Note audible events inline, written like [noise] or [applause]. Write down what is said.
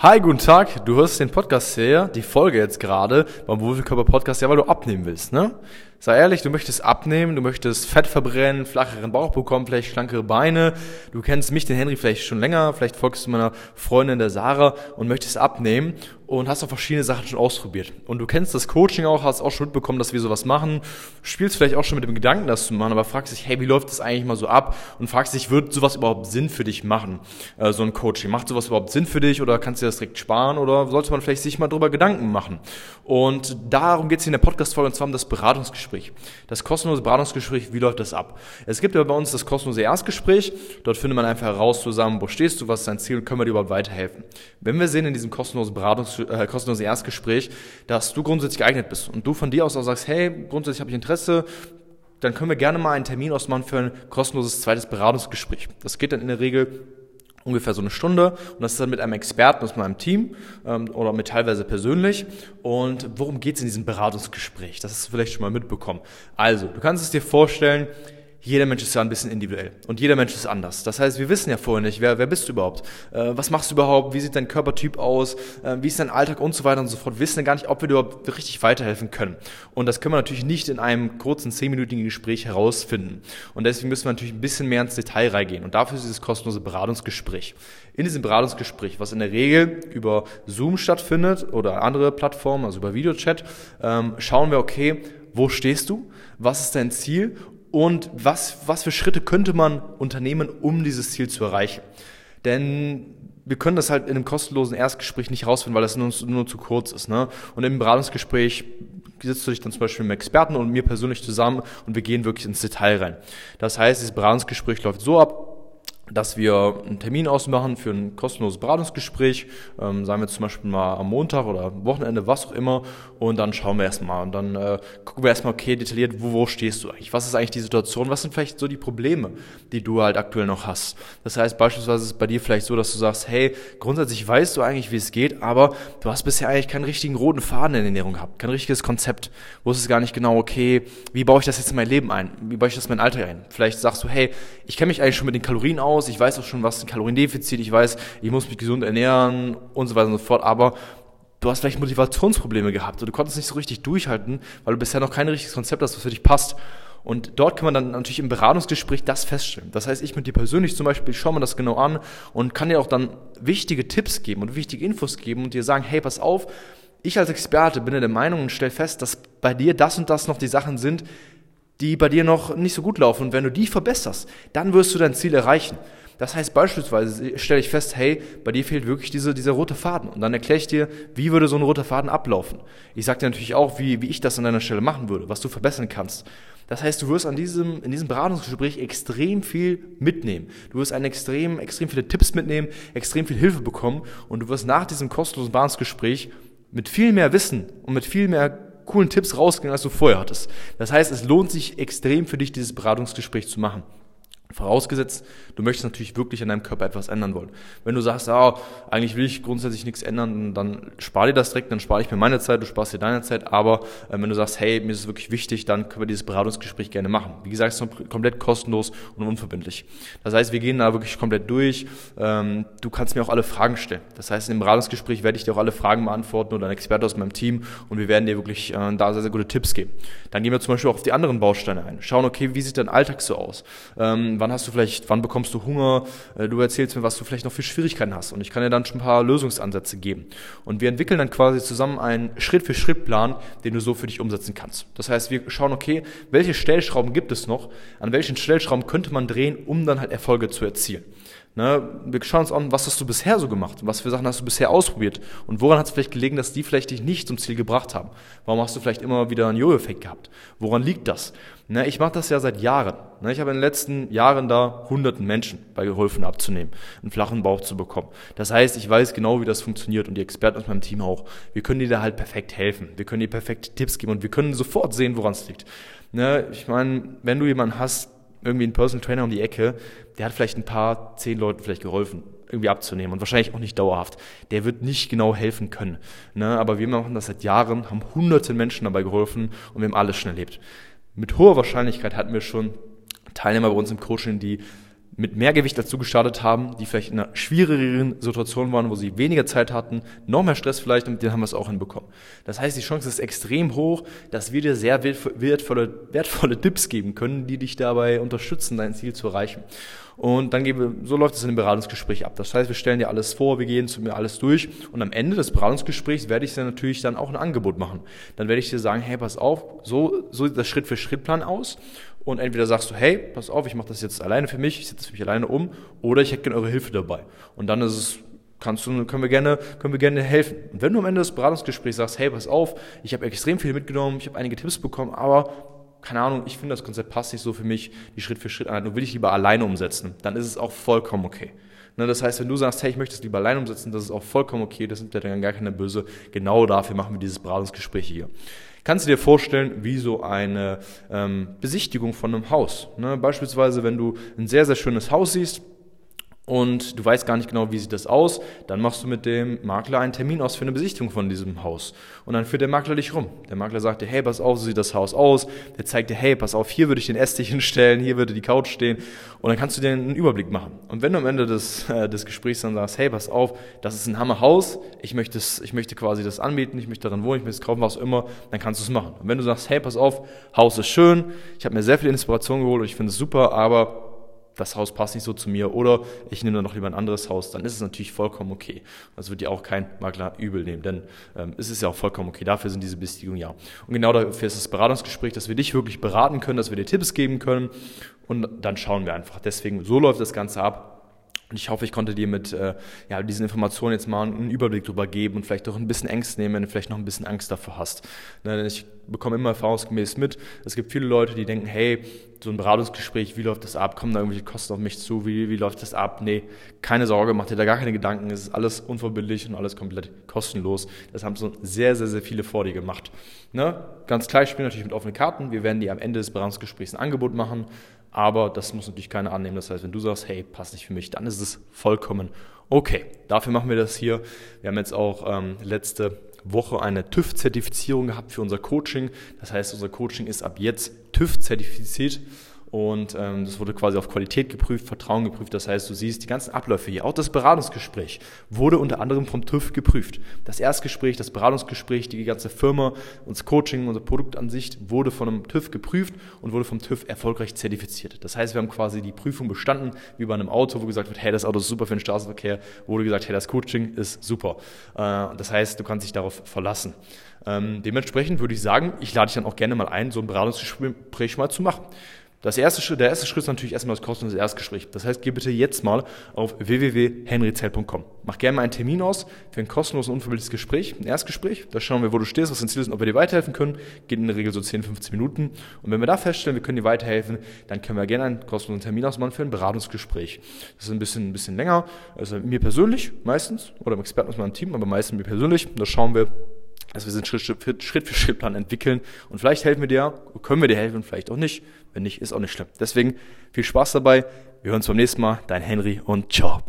Hi, guten Tag. Du hörst den Podcast hier, die Folge jetzt gerade beim Wohlfühlkörper Podcast, ja, weil du abnehmen willst, ne? Sei ehrlich, du möchtest abnehmen, du möchtest Fett verbrennen, flacheren Bauch bekommen, vielleicht schlankere Beine. Du kennst mich, den Henry, vielleicht schon länger, vielleicht folgst du meiner Freundin, der Sarah, und möchtest abnehmen und hast auch verschiedene Sachen schon ausprobiert. Und du kennst das Coaching auch, hast auch schon mitbekommen, dass wir sowas machen, spielst vielleicht auch schon mit dem Gedanken, das zu machen, aber fragst dich, hey, wie läuft das eigentlich mal so ab? Und fragst dich, wird sowas überhaupt Sinn für dich machen, äh, so ein Coaching? Macht sowas überhaupt Sinn für dich oder kannst du das direkt sparen oder sollte man vielleicht sich mal drüber Gedanken machen? Und darum geht es in der Podcast-Folge und zwar um das Beratungsgespräch. Das kostenlose Beratungsgespräch, wie läuft das ab? Es gibt ja bei uns das kostenlose Erstgespräch, dort findet man einfach heraus zusammen, wo stehst du, was ist dein Ziel können wir dir überhaupt weiterhelfen. Wenn wir sehen in diesem kostenlosen Beratungsgespräch, äh, kostenlose Erstgespräch, dass du grundsätzlich geeignet bist und du von dir aus auch sagst, hey, grundsätzlich habe ich Interesse, dann können wir gerne mal einen Termin ausmachen für ein kostenloses zweites Beratungsgespräch. Das geht dann in der Regel ungefähr so eine Stunde und das ist dann mit einem Experten aus meinem Team ähm, oder mit teilweise persönlich. Und worum geht es in diesem Beratungsgespräch? Das hast du vielleicht schon mal mitbekommen. Also, du kannst es dir vorstellen, jeder Mensch ist ja ein bisschen individuell und jeder Mensch ist anders. Das heißt, wir wissen ja vorher nicht, wer, wer bist du überhaupt? Äh, was machst du überhaupt? Wie sieht dein Körpertyp aus? Äh, wie ist dein Alltag und so weiter und so fort? Wir wissen ja gar nicht, ob wir dir überhaupt richtig weiterhelfen können. Und das können wir natürlich nicht in einem kurzen, zehnminütigen Gespräch herausfinden. Und deswegen müssen wir natürlich ein bisschen mehr ins Detail reingehen. Und dafür ist dieses kostenlose Beratungsgespräch. In diesem Beratungsgespräch, was in der Regel über Zoom stattfindet oder andere Plattformen, also über Videochat, ähm, schauen wir, okay, wo stehst du? Was ist dein Ziel? Und was, was für Schritte könnte man unternehmen, um dieses Ziel zu erreichen. Denn wir können das halt in einem kostenlosen Erstgespräch nicht rausfinden, weil das nur, nur zu kurz ist. Ne? Und im Beratungsgespräch sitzt du dich dann zum Beispiel mit einem Experten und mir persönlich zusammen und wir gehen wirklich ins Detail rein. Das heißt, dieses Beratungsgespräch läuft so ab, dass wir einen Termin ausmachen für ein kostenloses Beratungsgespräch, ähm, sagen wir zum Beispiel mal am Montag oder Wochenende, was auch immer, und dann schauen wir erstmal und dann äh, gucken wir erstmal, okay, detailliert, wo, wo stehst du eigentlich? Was ist eigentlich die Situation? Was sind vielleicht so die Probleme, die du halt aktuell noch hast? Das heißt, beispielsweise ist es bei dir vielleicht so, dass du sagst, hey, grundsätzlich weißt du eigentlich, wie es geht, aber du hast bisher eigentlich keinen richtigen roten Faden in der Ernährung gehabt, kein richtiges Konzept. Wusstest gar nicht genau, okay, wie baue ich das jetzt in mein Leben ein? Wie baue ich das in mein Alltag ein? Vielleicht sagst du, hey, ich kenne mich eigentlich schon mit den Kalorien aus, aus, ich weiß auch schon, was ein Kaloriendefizit, ich weiß, ich muss mich gesund ernähren und so weiter und so fort, aber du hast vielleicht Motivationsprobleme gehabt und du konntest nicht so richtig durchhalten, weil du bisher noch kein richtiges Konzept hast, was für dich passt. Und dort kann man dann natürlich im Beratungsgespräch das feststellen. Das heißt, ich mit dir persönlich zum Beispiel schaue mir das genau an und kann dir auch dann wichtige Tipps geben und wichtige Infos geben und dir sagen, hey, pass auf, ich als Experte bin der Meinung und stelle fest, dass bei dir das und das noch die Sachen sind, die bei dir noch nicht so gut laufen. Und wenn du die verbesserst, dann wirst du dein Ziel erreichen. Das heißt beispielsweise, stelle ich fest, hey, bei dir fehlt wirklich diese, dieser rote Faden. Und dann erkläre ich dir, wie würde so ein roter Faden ablaufen. Ich sage dir natürlich auch, wie, wie ich das an deiner Stelle machen würde, was du verbessern kannst. Das heißt, du wirst an diesem, in diesem Beratungsgespräch extrem viel mitnehmen. Du wirst einen extrem, extrem viele Tipps mitnehmen, extrem viel Hilfe bekommen und du wirst nach diesem kostenlosen Beratungsgespräch mit viel mehr Wissen und mit viel mehr coolen Tipps rausgehen, als du vorher hattest. Das heißt, es lohnt sich extrem für dich, dieses Beratungsgespräch zu machen. Vorausgesetzt, du möchtest natürlich wirklich an deinem Körper etwas ändern wollen. Wenn du sagst, ah, eigentlich will ich grundsätzlich nichts ändern, dann spar dir das direkt, dann spare ich mir meine Zeit, du sparst dir deine Zeit. Aber äh, wenn du sagst, hey, mir ist es wirklich wichtig, dann können wir dieses Beratungsgespräch gerne machen. Wie gesagt, es ist komplett kostenlos und unverbindlich. Das heißt, wir gehen da wirklich komplett durch. Ähm, du kannst mir auch alle Fragen stellen. Das heißt, im Beratungsgespräch werde ich dir auch alle Fragen beantworten oder ein Experte aus meinem Team und wir werden dir wirklich äh, da sehr, sehr gute Tipps geben. Dann gehen wir zum Beispiel auch auf die anderen Bausteine ein. Schauen, okay, wie sieht dein Alltag so aus? Ähm, wann hast du vielleicht, wann bekommst du Hunger? Äh, du erzählst mir, was du vielleicht noch für Schwierigkeiten hast und ich kann dir dann schon ein paar Lösungsansätze geben. Und wir entwickeln dann quasi zusammen einen Schritt-für-Schritt-Plan, den du so für dich umsetzen kannst. Das heißt, wir schauen, okay, welche Stellschrauben gibt es noch? An welchen Stellschrauben könnte man drehen, um dann halt Erfolge zu erzielen? Ne, wir schauen uns an, was hast du bisher so gemacht? Was für Sachen hast du bisher ausprobiert? Und woran hat es vielleicht gelegen, dass die vielleicht dich nicht zum Ziel gebracht haben? Warum hast du vielleicht immer wieder einen Jojo-Effekt gehabt? Woran liegt das? Ne, ich mache das ja seit Jahren. Ne, ich habe in den letzten Jahren da hunderten Menschen bei geholfen abzunehmen, einen flachen Bauch zu bekommen. Das heißt, ich weiß genau, wie das funktioniert und die Experten aus meinem Team auch. Wir können dir da halt perfekt helfen. Wir können dir perfekte Tipps geben und wir können sofort sehen, woran es liegt. Ne, ich meine, wenn du jemanden hast, irgendwie einen Personal Trainer um die Ecke, der hat vielleicht ein paar, zehn Leuten vielleicht geholfen, irgendwie abzunehmen und wahrscheinlich auch nicht dauerhaft. Der wird nicht genau helfen können. Ne? Aber wir machen das seit Jahren, haben hunderten Menschen dabei geholfen und wir haben alles schon erlebt. Mit hoher Wahrscheinlichkeit hatten wir schon Teilnehmer bei uns im Coaching, die mit mehr Gewicht dazu gestartet haben, die vielleicht in einer schwierigeren Situation waren, wo sie weniger Zeit hatten, noch mehr Stress vielleicht, und mit denen haben wir es auch hinbekommen. Das heißt, die Chance ist extrem hoch, dass wir dir sehr wertvolle, wertvolle Tipps geben können, die dich dabei unterstützen, dein Ziel zu erreichen. Und dann wir, so läuft es in dem Beratungsgespräch ab. Das heißt, wir stellen dir alles vor, wir gehen zu mir alles durch und am Ende des Beratungsgesprächs werde ich dir natürlich dann auch ein Angebot machen. Dann werde ich dir sagen, hey, pass auf, so, so sieht das Schritt-für-Schritt-Plan aus und entweder sagst du, hey, pass auf, ich mache das jetzt alleine für mich, ich setze mich alleine um, oder ich hätte gerne eure Hilfe dabei. Und dann ist es kannst du, können wir gerne, können wir gerne helfen. Und wenn du am Ende des Beratungsgesprächs sagst, hey, pass auf, ich habe extrem viel mitgenommen, ich habe einige Tipps bekommen, aber keine Ahnung, ich finde das Konzept passt nicht so für mich, die Schritt für Schritt Anleitung will ich lieber alleine umsetzen, dann ist es auch vollkommen okay. Ne, das heißt, wenn du sagst, hey, ich möchte es lieber alleine umsetzen, das ist auch vollkommen okay, das nimmt ja dann gar keine Böse. Genau dafür machen wir dieses Beratungsgespräch hier. Kannst du dir vorstellen, wie so eine ähm, Besichtigung von einem Haus. Ne? Beispielsweise, wenn du ein sehr, sehr schönes Haus siehst, und du weißt gar nicht genau, wie sieht das aus, dann machst du mit dem Makler einen Termin aus für eine Besichtigung von diesem Haus. Und dann führt der Makler dich rum. Der Makler sagt dir, hey, pass auf, so sieht das Haus aus. Der zeigt dir, hey, pass auf, hier würde ich den Esstisch [laughs] hinstellen, hier würde die Couch stehen. Und dann kannst du dir einen Überblick machen. Und wenn du am Ende des, [laughs] äh, des Gesprächs dann sagst, hey, pass auf, das ist ein Hammerhaus, ich möchte, es, ich möchte quasi das anbieten, ich möchte daran wohnen, ich möchte es kaufen, was auch immer, dann kannst du es machen. Und wenn du sagst, hey, pass auf, Haus ist schön, ich habe mir sehr viel Inspiration geholt und ich finde es super, aber das Haus passt nicht so zu mir oder ich nehme dann noch lieber ein anderes Haus, dann ist es natürlich vollkommen okay. Das wird dir auch kein Makler übel nehmen, denn ähm, es ist ja auch vollkommen okay. Dafür sind diese Besichtigungen ja. Und genau dafür ist das Beratungsgespräch, dass wir dich wirklich beraten können, dass wir dir Tipps geben können und dann schauen wir einfach. Deswegen, so läuft das Ganze ab. Und ich hoffe, ich konnte dir mit äh, ja, diesen Informationen jetzt mal einen Überblick drüber geben und vielleicht auch ein bisschen Ängste nehmen, wenn du vielleicht noch ein bisschen Angst davor hast. Ne, denn ich bekomme immer erfahrungsgemäß mit, es gibt viele Leute, die denken, hey, so ein Beratungsgespräch, wie läuft das ab? Kommen da irgendwelche Kosten auf mich zu? Wie, wie läuft das ab? Nee, keine Sorge, mach dir da gar keine Gedanken. Es ist alles unverbindlich und alles komplett kostenlos. Das haben so sehr, sehr, sehr viele vor dir gemacht. Ne? Ganz klar, ich spiele natürlich mit offenen Karten. Wir werden dir am Ende des Beratungsgesprächs ein Angebot machen. Aber das muss natürlich keiner annehmen. Das heißt, wenn du sagst, hey, passt nicht für mich, dann ist es vollkommen okay. Dafür machen wir das hier. Wir haben jetzt auch ähm, letzte Woche eine TÜV-Zertifizierung gehabt für unser Coaching. Das heißt, unser Coaching ist ab jetzt TÜV-zertifiziert. Und ähm, das wurde quasi auf Qualität geprüft, Vertrauen geprüft. Das heißt, du siehst die ganzen Abläufe hier. Auch das Beratungsgespräch wurde unter anderem vom TÜV geprüft. Das Erstgespräch, das Beratungsgespräch, die ganze Firma, unser Coaching, unser Produktansicht wurde von einem TÜV geprüft und wurde vom TÜV erfolgreich zertifiziert. Das heißt, wir haben quasi die Prüfung bestanden, wie bei einem Auto, wo gesagt wird, hey, das Auto ist super für den Straßenverkehr, wurde gesagt, hey, das Coaching ist super. Äh, das heißt, du kannst dich darauf verlassen. Ähm, dementsprechend würde ich sagen, ich lade dich dann auch gerne mal ein, so ein Beratungsgespräch mal zu machen. Das erste der erste Schritt ist natürlich erstmal das kostenlose Erstgespräch. Das heißt, geh bitte jetzt mal auf www.henryzell.com. Mach gerne mal einen Termin aus für ein kostenloses, unverbindliches Gespräch, ein Erstgespräch. Da schauen wir, wo du stehst, was dein Ziel ist und ob wir dir weiterhelfen können. Geht in der Regel so 10, 15 Minuten. Und wenn wir da feststellen, wir können dir weiterhelfen, dann können wir gerne einen kostenlosen Termin ausmachen für ein Beratungsgespräch. Das ist ein bisschen, ein bisschen länger. Also mir persönlich meistens oder im Experten aus meinem Team, aber meistens mir persönlich. Da schauen wir, dass wir Schritt, Schritt, Schritt für Schritt Plan entwickeln. Und vielleicht helfen wir dir, können wir dir helfen, vielleicht auch nicht. Wenn nicht, ist auch nicht schlimm. Deswegen viel Spaß dabei. Wir hören uns beim nächsten Mal. Dein Henry und ciao.